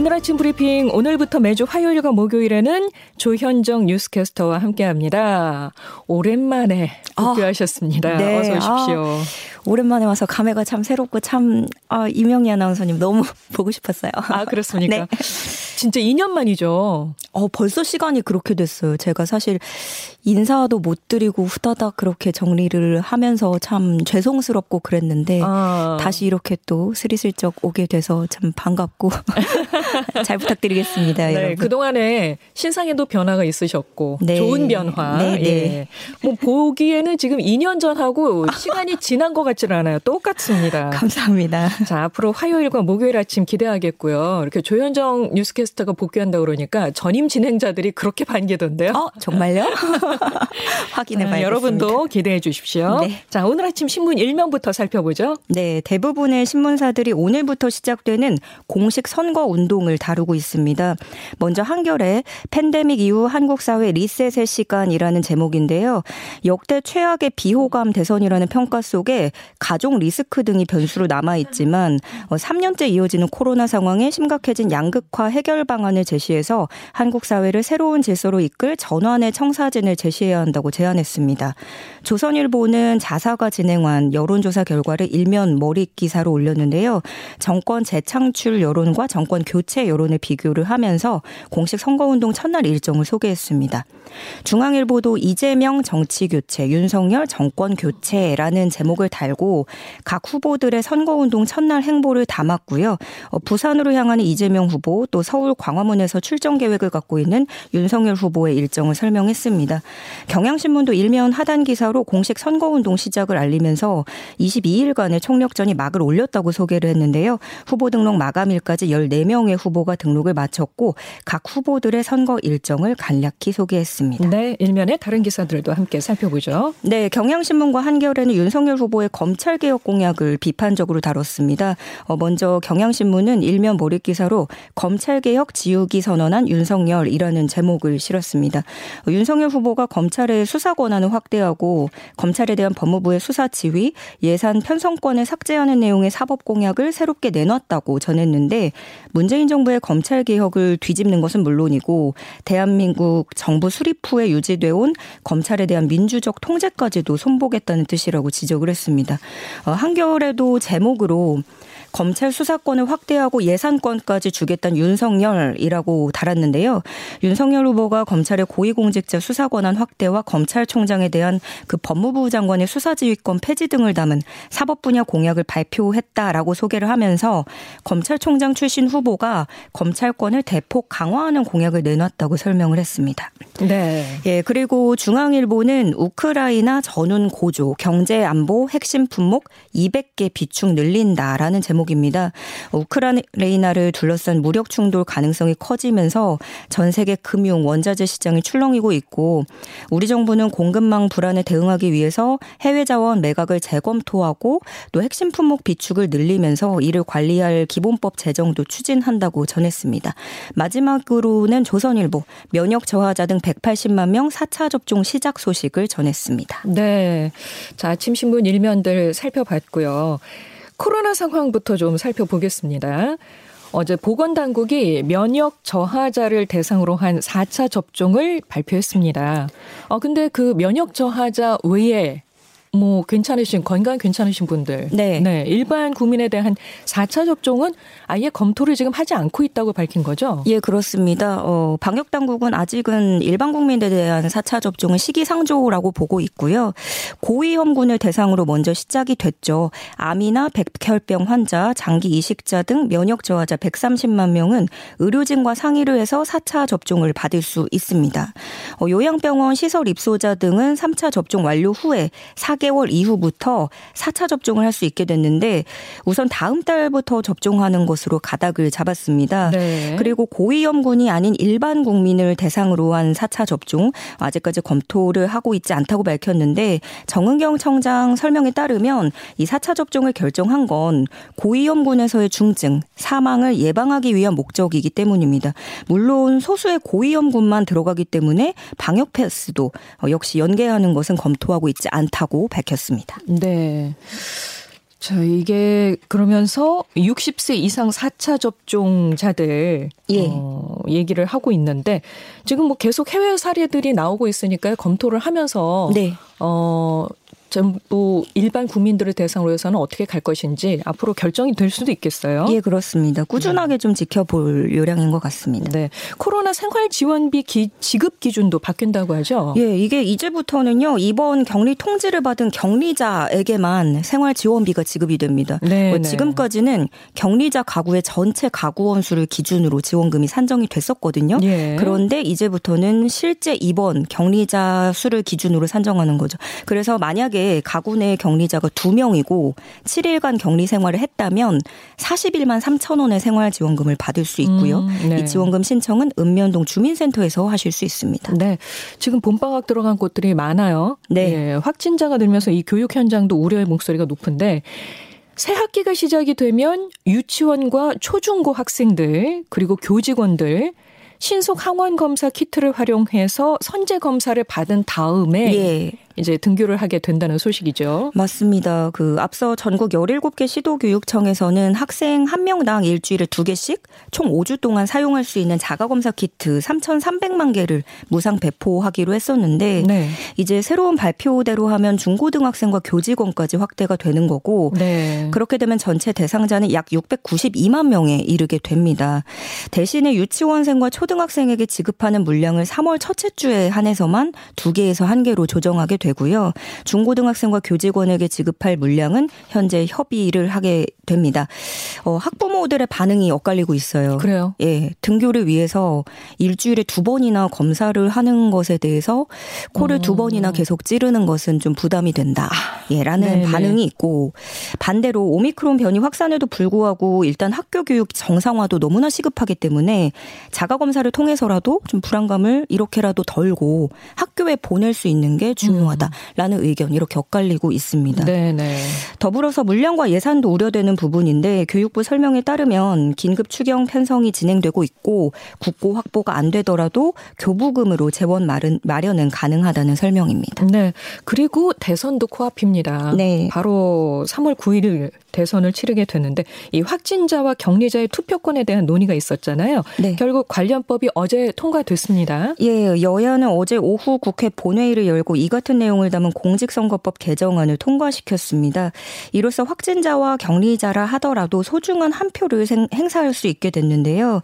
오늘 아침 브리핑 오늘부터 매주 화요일과 목요일에는 조현정 뉴스캐스터와 함께합니다. 오랜만에 복귀하셨습니다. 아, 네. 어서 오십시오. 아, 오랜만에 와서 감회가 참 새롭고 참 아, 이명희 아나운서님 너무 보고 싶었어요. 아 그렇습니까? 네. 진짜 2년 만이죠. 어 벌써 시간이 그렇게 됐어요. 제가 사실 인사도 못 드리고 후다닥 그렇게 정리를 하면서 참 죄송스럽고 그랬는데 아. 다시 이렇게 또 스리슬쩍 오게 돼서 참 반갑고 잘 부탁드리겠습니다. 네, 여러분. 그동안에 신상에도 변화가 있으셨고 네. 좋은 변화. 네, 네. 예. 뭐 보기에는 지금 2년 전하고 시간이 지난 것 같지는 않아요. 똑같습니다. 감사합니다. 자, 앞으로 화요일과 목요일 아침 기대하겠고요. 이렇게 조현정 뉴스캐스 터가 복귀한다 그러니까 전임 진행자들이 그렇게 반기던데요. 어, 정말요? 확인해 봐야겠습니다. 여러분도 기대해 주십시오. 네. 자, 오늘 아침 신문 1면부터 살펴보죠. 네, 대부분의 신문사들이 오늘부터 시작되는 공식 선거 운동을 다루고 있습니다. 먼저 한겨레 팬데믹 이후 한국 사회 리셋의 시간이라는 제목인데요. 역대 최악의 비호감 대선이라는 평가 속에 가족 리스크 등이 변수로 남아 있지만 3년째 어, 이어지는 코로나 상황에 심각해진 양극화 해결 방안을 제시해서 한국 사회를 새로운 질서로 이끌 전환의 청사진을 제시해야 한다고 제안했습니다. 조선일보는 자사가 진행한 여론조사 결과를 일면 머리 기사로 올렸는데요. 정권 재창출 여론과 정권 교체 여론을 비교를 하면서 공식 선거운동 첫날 일정을 소개했습니다. 중앙일보도 이재명 정치 교체, 윤석열 정권 교체라는 제목을 달고 각 후보들의 선거운동 첫날 행보를 담았고요. 어, 부산으로 향하는 이재명 후보 또 서울 광화문에서 출정 계획을 갖고 있는 윤석열 후보의 일정을 설명했습니다. 경향신문도 일면 하단 기사로 공식 선거운동 시작을 알리면서 22일간의 총력전이 막을 올렸다고 소개를 했는데요. 후보 등록 마감일까지 14명의 후보가 등록을 마쳤고 각 후보들의 선거 일정을 간략히 소개했습니다. 네, 일면에 다른 기사들도 함께 살펴보죠. 네, 경향신문과 한겨레는 윤석열 후보의 검찰개혁 공약을 비판적으로 다뤘습니다. 어, 먼저 경향신문은 일면 몰입 기사로 검찰개혁 지우기 선언한 윤석열이라는 제목을 실었습니다. 어, 윤석열 후보가 검찰의 수사 권한을 확대하고 검찰에 대한 법무부의 수사 지휘, 예산 편성권을 삭제하는 내용의 사법 공약을 새롭게 내놨다고 전했는데 문재인 정부의 검찰 개혁을 뒤집는 것은 물론이고 대한민국 정부 수립 후에 유지돼 온 검찰에 대한 민주적 통제까지도 손보겠다는 뜻이라고 지적을 했습니다. 어, 한겨울에도 제목으로 검찰 수사권을 확대하고 예산권까지 주겠다는 윤석열 이라고 달았는데요. 윤석열 후보가 검찰의 고위공직자 수사 권한 확대와 검찰총장에 대한 그 법무부 장관의 수사지휘권 폐지 등을 담은 사법 분야 공약을 발표했다라고 소개를 하면서 검찰총장 출신 후보가 검찰권을 대폭 강화하는 공약을 내놨다고 설명을 했습니다. 네. 예, 그리고 중앙일보는 우크라이나 전운 고조, 경제 안보 핵심 품목 200개 비축 늘린다라는 제목 제목입니다. 우크라이나를 둘러싼 무력 충돌 가능성이 커지면서 전 세계 금융 원자재 시장이 출렁이고 있고 우리 정부는 공급망 불안에 대응하기 위해서 해외 자원 매각을 재검토하고 또 핵심 품목 비축을 늘리면서 이를 관리할 기본법 제정도 추진한다고 전했습니다. 마지막으로는 조선일보 면역 저하자 등 180만 명 4차 접종 시작 소식을 전했습니다. 네. 자, 아침 신문 일면들 살펴봤고요. 코로나 상황부터 좀 살펴보겠습니다. 어제 보건당국이 면역 저하자를 대상으로 한 4차 접종을 발표했습니다. 어, 근데 그 면역 저하자 외에 뭐 괜찮으신 건강 괜찮으신 분들 네. 네. 일반 국민에 대한 4차 접종은 아예 검토를 지금 하지 않고 있다고 밝힌 거죠? 예, 그렇습니다. 어, 방역 당국은 아직은 일반 국민에 대한 4차 접종은 시기상조라고 보고 있고요. 고위험군을 대상으로 먼저 시작이 됐죠. 암이나 백혈병 환자, 장기 이식자 등 면역 저하자 130만 명은 의료진과 상의를 해서 4차 접종을 받을 수 있습니다. 어, 요양병원 시설 입소자 등은 3차 접종 완료 후에 4 개월 이후부터 4차 접종을 할 수 있게 됐는데 우선 다음 달부터 접종하는 것으로 가닥을 잡았습니다. 네. 그리고 고위험군이 아닌 일반 국민을 대상으로 한 4차 접종 아직까지 검토를 하고 있지 않다고 밝혔는데 정은경 청장 설명에 따르면 이 4차 접종을 결정한 건 고위험군에서의 중증, 사망을 예방하기 위한 목적이기 때문입니다. 물론 소수의 고위험군만 들어가기 때문에 방역 패스도 역시 연계하는 것은 검토하고 있지 않다고 밝혔습니다. 네. 자, 이게 그러면서 60세 이상 4차 접종자들 예. 어, 얘기를 하고 있는데 지금 뭐 계속 해외 사례들이 나오고 있으니까 검토를 하면서 네. 어 전부 일반 국민들을 대상으로 해서는 어떻게 갈 것인지 앞으로 결정이 될 수도 있겠어요. 예, 그렇습니다. 꾸준하게 네. 좀 지켜볼 요량인 것 같습니다. 네. 코로나 생활 지원비 기, 지급 기준도 바뀐다고 하죠. 예, 이게 이제부터는요. 이번 격리 통지를 받은 격리자에게만 생활 지원비가 지급이 됩니다. 네, 뭐 네. 지금까지는 격리자 가구의 전체 가구 원 수를 기준으로 지원금이 산정이 됐었거든요. 예. 그런데 이제부터는 실제 입원 격리자 수를 기준으로 산정하는 거죠. 그래서 만약에 만약에 가구 내 격리자가 2명이고 7일간 격리 생활을 했다면 41만 3천 원의 생활 지원금을 받을 수 있고요. 음, 네. 이 지원금 신청은 읍면동 주민센터에서 하실 수 있습니다. 네. 지금 봄방학 들어간 곳들이 많아요. 네. 예, 확진자가 늘면서 이 교육 현장도 우려의 목소리가 높은데 새 학기가 시작이 되면 유치원과 초중고 학생들 그리고 교직원들 신속 항원 검사 키트를 활용해서 선제 검사를 받은 다음에 예. 이제 등교를 하게 된다는 소식이죠. 맞습니다. 그 앞서 전국 17개 시도교육청에서는 학생 한 명당 일주일에 두 개씩 총 5주 동안 사용할 수 있는 자가검사 키트 3,300만 개를 무상 배포하기로 했었는데 네. 이제 새로운 발표대로 하면 중고등학생과 교직원까지 확대가 되는 거고 네. 그렇게 되면 전체 대상자는 약 692만 명에 이르게 됩니다. 대신에 유치원생과 초등학생에게 지급하는 물량을 3월 첫째 주에 한해서만 두 개에서 한 개로 조정하게 되고요. 중고등학생과 교직원에게 지급할 물량은 현재 협의를 하게 됩니다. 어, 학부모들의 반응이 엇갈리고 있어요. 그래요? 예. 등교를 위해서 일주일에 두 번이나 검사를 하는 것에 대해서 코를 음. 두 번이나 계속 찌르는 것은 좀 부담이 된다. 아, 예, 라는. 반응이 있고 반대로 오미크론 변이 확산에도 불구하고 일단 학교 교육 정상화도 너무나 시급하기 때문에 자가 검사를 통해서라도 좀 불안감을 이렇게라도 덜고 학교에 보낼 수 있는 게 중요하다. 중요하다라는 의견 이렇게 엇갈리고 있습니다. 네네. 더불어서 물량과 예산도 우려되는 부분인데 교육부 설명에 따르면 긴급 추경 편성이 진행되고 있고 국고 확보가 안 되더라도 교부금으로 재원 마련, 마련은 가능하다는 설명입니다. 네. 그리고 대선도 코앞입니다. 네. 바로 3월 9일 대선을 치르게 되는데 이 확진자와 격리자의 투표권에 대한 논의가 있었잖아요. 네. 결국 관련법이 어제 통과됐습니다. 예, 여야는 어제 오후 국회 본회의를 열고 이 같은 내용을 담은 공직선거법 개정안을 통과시켰습니다. 이로써 확진자와 격리자라 하더라도 소중한 한 표를 행사할 수 있게 됐는데요.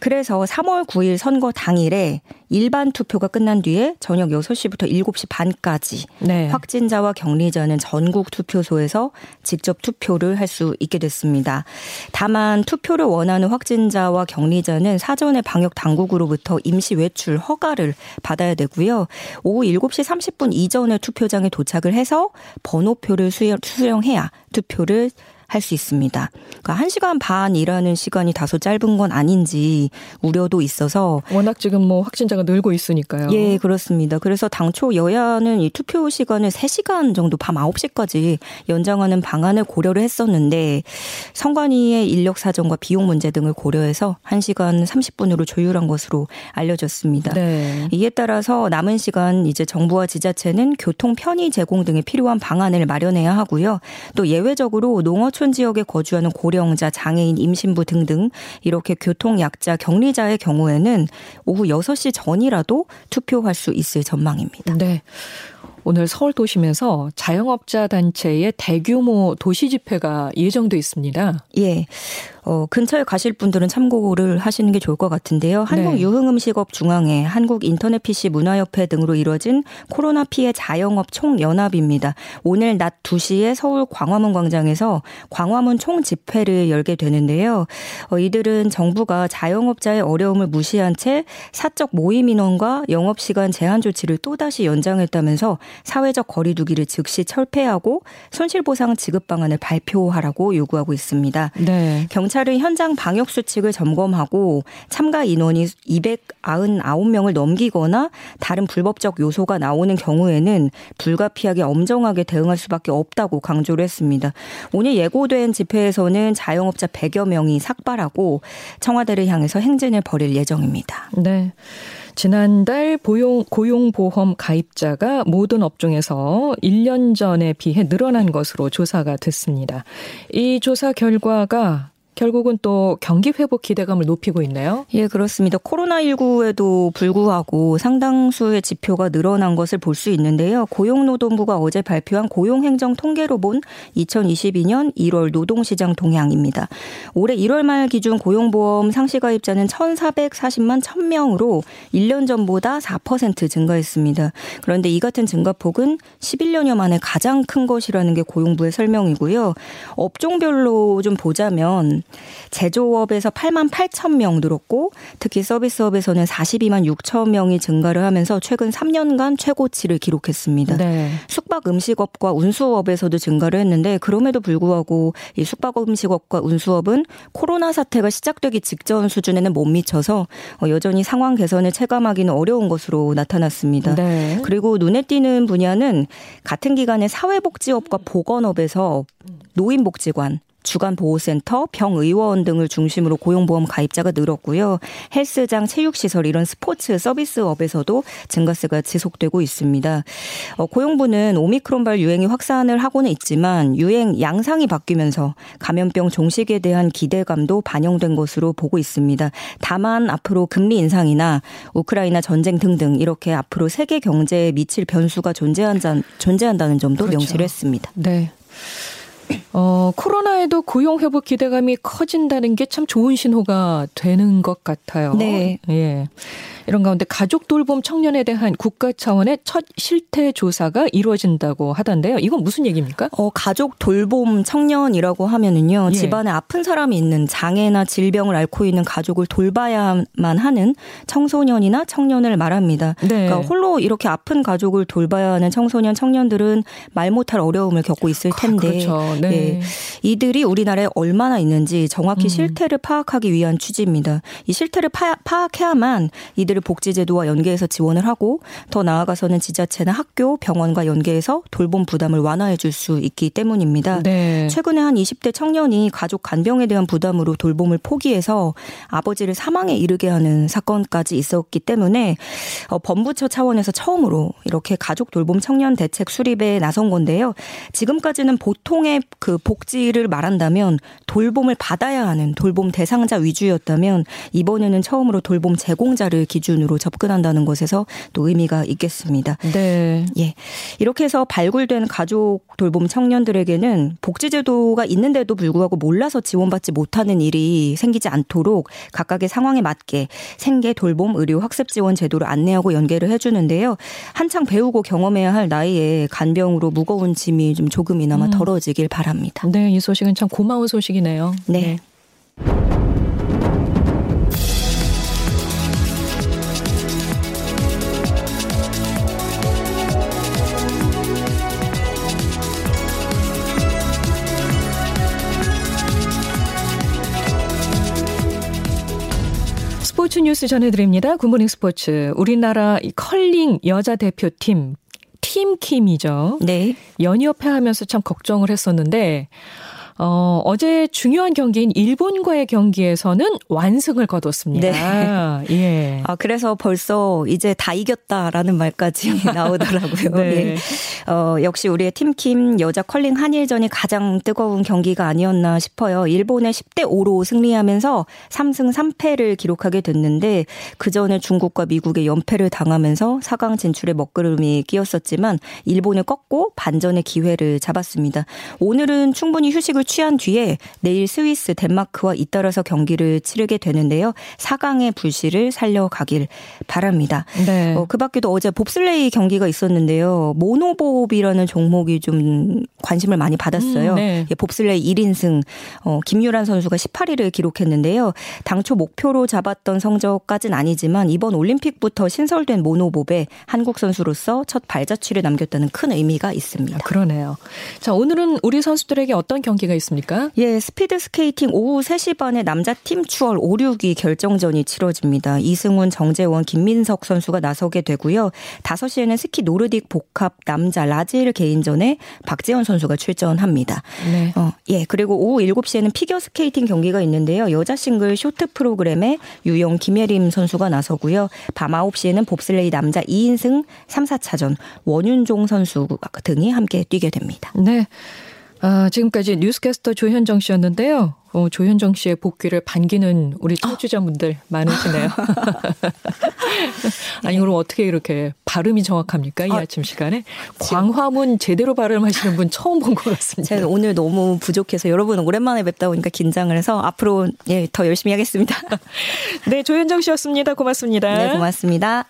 그래서 3월 9일 선거 당일에 일반 투표가 끝난 뒤에 저녁 6시부터 7시 반까지 네. 확진자와 격리자는 전국 투표소에서 직접 투표를 할 수 있게 됐습니다. 다만 투표를 원하는 확진자와 격리자는 사전에 방역 당국으로부터 임시 외출 허가를 받아야 되고요. 오후 7시 30분 이전에 투표장에 도착을 해서 번호표를 수령해야 투표를 할 수 있습니다. 그러니까 1시간 반 일하는 시간이 다소 짧은 건 아닌지 우려도 있어서 워낙 지금 뭐 확진자가 늘고 있으니까요. 예, 그렇습니다. 그래서 당초 여야는 이 투표 시간을 3시간 정도 밤 9시까지 연장하는 방안을 고려를 했었는데 선관위의 인력 사정과 비용 문제 등을 고려해서 1시간 30분으로 조율한 것으로 알려졌습니다. 네. 이에 따라서 남은 시간 이제 정부와 지자체는 교통 편의 제공 등에 필요한 방안을 마련해야 하고요. 또 예외적으로 농어 농촌 지역에 거주하는 고령자, 장애인, 임신부 등등 이렇게 교통 약자, 격리자의 경우에는 오후 6시 전이라도 투표할 수 있을 전망입니다. 네. 오늘 서울 도심에서 자영업자 단체의 대규모 도시 집회가 예정돼 있습니다. 예. 어, 근처에 가실 분들은 참고를 하시는 게 좋을 것 같은데요. 한국 네. 유흥음식업 중앙회, 한국 인터넷 PC 문화협회 등으로 이뤄진 코로나 피해 자영업 총연합입니다. 오늘 낮 2시에 서울 광화문 광장에서 광화문 총 집회를 열게 되는데요. 어, 이들은 정부가 자영업자의 어려움을 무시한 채 사적 모임 인원과 영업시간 제한 조치를 또다시 연장했다면서 사회적 거리두기를 즉시 철폐하고 손실보상 지급 방안을 발표하라고 요구하고 있습니다. 네. 경찰 은 현장 방역 수칙을 점검하고 참가 인원이 299명을 넘기거나 다른 불법적 요소가 나오는 경우에는 불가피하게 엄정하게 대응할 수밖에 없다고 강조를 했습니다. 오늘 예고된 집회에서는 자영업자 100여 명이 삭발하고 청와대를 향해서 행진을 벌일 예정입니다. 네. 지난달 보용, 고용보험 가입자가 모든 업종에서 1년 전에 비해 늘어난 것으로 조사가 됐습니다. 이 조사 결과가 결국은 또 경기 회복 기대감을 높이고 있네요. 예, 그렇습니다. 코로나19에도 불구하고 상당수의 지표가 늘어난 것을 볼 수 있는데요. 고용노동부가 어제 발표한 고용행정 통계로 본 2022년 1월 노동시장 동향입니다. 올해 1월 말 기준 고용보험 상시가입자는 1,440만 1,000명으로 1년 전보다 4% 증가했습니다. 그런데 이 같은 증가폭은 11년여 만에 가장 큰 것이라는 게 고용부의 설명이고요. 업종별로 좀 보자면 제조업에서 8만 8천 명 늘었고 특히 서비스업에서는 42만 6천 명이 증가를 하면서 최근 3년간 최고치를 기록했습니다. 네. 숙박 음식업과 운수업에서도 증가를 했는데 그럼에도 불구하고 이 숙박 음식업과 운수업은 코로나 사태가 시작되기 직전 수준에는 못 미쳐서 어, 여전히 상황 개선을 체감하기는 어려운 것으로 나타났습니다. 네. 그리고 눈에 띄는 분야는 같은 기간에 사회복지업과 보건업에서 노인복지관 주간보호센터, 병의원 등을 중심으로 고용보험 가입자가 늘었고요. 헬스장, 체육시설 이런 스포츠 서비스업에서도 증가세가 지속되고 있습니다. 어, 고용부는 오미크론발 유행이 확산을 하고는 있지만 유행 양상이 바뀌면서 감염병 종식에 대한 기대감도 반영된 것으로 보고 있습니다. 다만 앞으로 금리 인상이나 우크라이나 전쟁 등등 이렇게 앞으로 세계 경제에 미칠 변수가 존재한다, 존재한다는 점도 그렇죠. 명시를 했습니다. 네. 어, 코로나에도 고용 회복 기대감이 커진다는 게 참 좋은 신호가 되는 것 같아요. 네. 예. 이런 가운데 가족 돌봄 청년에 대한 국가 차원의 첫 실태 조사가 이루어진다고 하던데요. 이건 무슨 얘기입니까? 어, 가족 돌봄 청년이라고 하면은요. 예. 집안에 아픈 사람이 있는 장애나 질병을 앓고 있는 가족을 돌봐야만 하는 청소년이나 청년을 말합니다. 네. 그러니까 홀로 이렇게 아픈 가족을 돌봐야 하는 청소년 청년들은 말 못할 어려움을 겪고 있을 텐데 그렇죠. 네. 예. 이들이 우리나라에 얼마나 있는지 정확히 음. 실태를 파악하기 위한 취지입니다. 이 실태를 파, 파악해야만 이들을 복지제도와 연계해서 지원을 하고 더 나아가서는 지자체나 학교, 병원과 연계해서 돌봄 부담을 완화해 줄 수 있기 때문입니다. 네. 최근에 한 20대 청년이 가족 간병에 대한 부담으로 돌봄을 포기해서 아버지를 사망에 이르게 하는 사건까지 있었기 때문에 어, 법무처 차원에서 처음으로 이렇게 가족 돌봄 청년 대책 수립에 나선 건데요. 지금까지는 보통의 그 복지를 말한다면 돌봄을 받아야 하는 돌봄 대상자 위주였다면 이번에는 처음으로 돌봄 제공자를 기준으로 접근한다는 것에서 또 의미가 있겠습니다. 네. 예. 이렇게 해서 발굴된 가족 돌봄 청년들에게는 복지제도가 있는데도 불구하고 몰라서 지원받지 못하는 일이 생기지 않도록 각각의 상황에 맞게 생계 돌봄 의료 학습 지원 제도를 안내하고 연계를 해주는데요. 한창 배우고 경험해야 할 나이에 간병으로 무거운 짐이 좀 조금이나마 음. 덜어지길 바랍니다. 네, 이 소식은 참 고마운 소식이네요. 네. 네. 스포츠 뉴스 전해드립니다. 굿모닝 스포츠. 우리나라 컬링 여자 대표팀 팀킴이죠. 네. 연이어 패하면서 참 걱정을 했었는데 어, 어제 중요한 경기인 일본과의 경기에서는 완승을 거뒀습니다. 네. 예. 아, 그래서 벌써 이제 다 이겼다라는 말까지 나오더라고요. 네. 예. 어, 역시 우리의 팀킴 여자 컬링 한일전이 가장 뜨거운 경기가 아니었나 싶어요. 일본에 10대 5로 승리하면서 3승 3패를 기록하게 됐는데 그 전에 중국과 미국의 연패를 당하면서 4강 진출에 먹구름이 끼었었지만 일본을 꺾고 반전의 기회를 잡았습니다. 오늘은 충분히 휴식을 취한 뒤에 내일 스위스, 덴마크와 잇따라서 경기를 치르게 되는데요. 4강의 불씨를 살려가길 바랍니다. 네. 어, 그 밖에도 어제 봅슬레이 경기가 있었는데요. 모노봅이라는 종목이 좀 관심을 많이 받았어요. 음, 네. 예, 봅슬레이 1인승 어, 김유란 선수가 18위를 기록했는데요. 당초 목표로 잡았던 성적까지는 아니지만 이번 올림픽부터 신설된 모노봅에 한국 선수로서 첫 발자취를 남겼다는 큰 의미가 있습니다. 그러네요. 자, 오늘은 우리 선수들에게 어떤 경기가 있습니까? 예, 스피드 스케이팅 오후 3시 반에 남자 팀 추월 5, 6위 결정전이 치러집니다. 이승훈, 정재원, 김민석 선수가 나서게 되고요. 5시에는 스키 노르딕 복합 남자 라지힐 개인전에 박재현 선수가 출전합니다. 네. 어, 예, 그리고 오후 7시에는 피겨 스케이팅 경기가 있는데요. 여자 싱글 쇼트 프로그램에 유영, 김예림 선수가 나서고요. 밤 9시에는 봅슬레이 남자 2인승 3, 4차전 원윤종 선수 등이 함께 뛰게 됩니다. 네. 아, 지금까지 뉴스캐스터 조현정 씨였는데요. 어, 조현정 씨의 복귀를 반기는 우리 청취자분들 아. 많으시네요. 아니, 그럼 어떻게 이렇게 발음이 정확합니까? 이 아, 침 시간에? 광화문 제대로 발음하시는 분 처음 본 것 같습니다. 제가 오늘 너무 부족해서 여러분 오랜만에 뵙다 보니까 긴장을 해서 앞으로 예, 더 열심히 하겠습니다. 네, 조현정 씨였습니다. 고맙습니다. 네, 고맙습니다.